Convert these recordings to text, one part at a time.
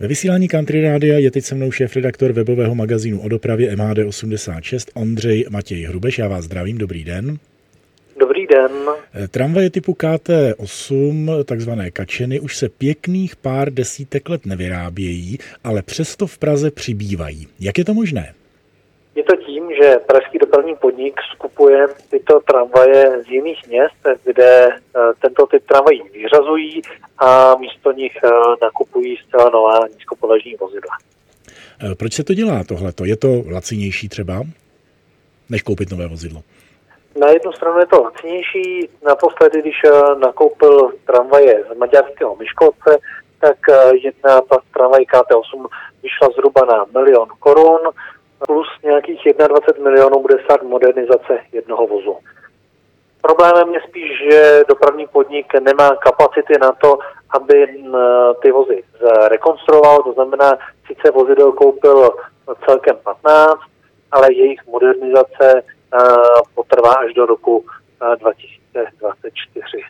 Ve vysílání Country Rádia je teď se mnou šéf-redaktor webového magazínu o dopravě MHD86 Ondřej Matěj Hrubeš. Já vás zdravím, dobrý den. Dobrý den. Tramvaje typu KT8, takzvané kačeny, už se pěkných pár desítek let nevyrábějí, ale přesto v Praze přibývají. Jak je to možné? Je to tím, že pražský dopravní podnik skupuje tyto tramvaje z jiných měst, kde eh, tento typ tramvají vyřazují a místo nich eh, nakupují zcela nová nízkopodlažní vozidla. Eh, proč se to dělá tohleto? Je to lacinější třeba, než koupit nové vozidlo? Na jednu stranu je to lacinější. Naposledy, když nakoupil tramvaje z maďarského Myškolce, tak jedna ta tramvaj KT8 vyšla zhruba na milion korun nějakých 21 milionů bude stát modernizace jednoho vozu. Problémem je spíš, že dopravní podnik nemá kapacity na to, aby ty vozy rekonstruoval, to znamená, sice vozidel koupil celkem 15, ale jejich modernizace potrvá až do roku 2024.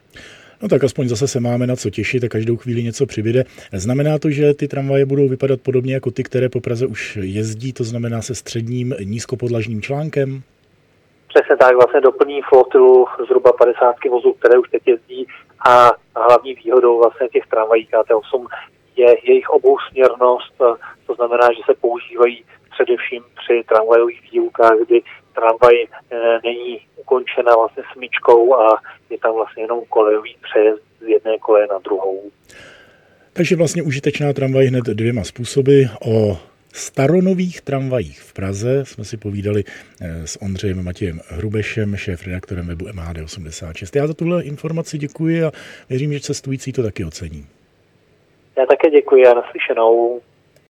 No tak aspoň zase se máme na co těšit a každou chvíli něco přibyde. Znamená to, že ty tramvaje budou vypadat podobně jako ty, které po Praze už jezdí, to znamená se středním nízkopodlažním článkem? Přesně tak, vlastně doplní flotilu zhruba 50 vozů, které už teď jezdí a hlavní výhodou vlastně těch tramvají KT8 je jejich obousměrnost, to znamená, že se používají především při tramvajových výukách, kdy tramvaj eh, není ukončena vlastně smyčkou a je tam vlastně jenom kolejový přejezd z jedné koleje na druhou. Takže vlastně užitečná tramvaj hned dvěma způsoby. O staronových tramvajích v Praze jsme si povídali eh, s Ondřejem Matějem Hrubešem, šéf-redaktorem webu MHD86. Já za tuhle informaci děkuji a věřím, že cestující to taky ocení. Děkuji a naslyšenou.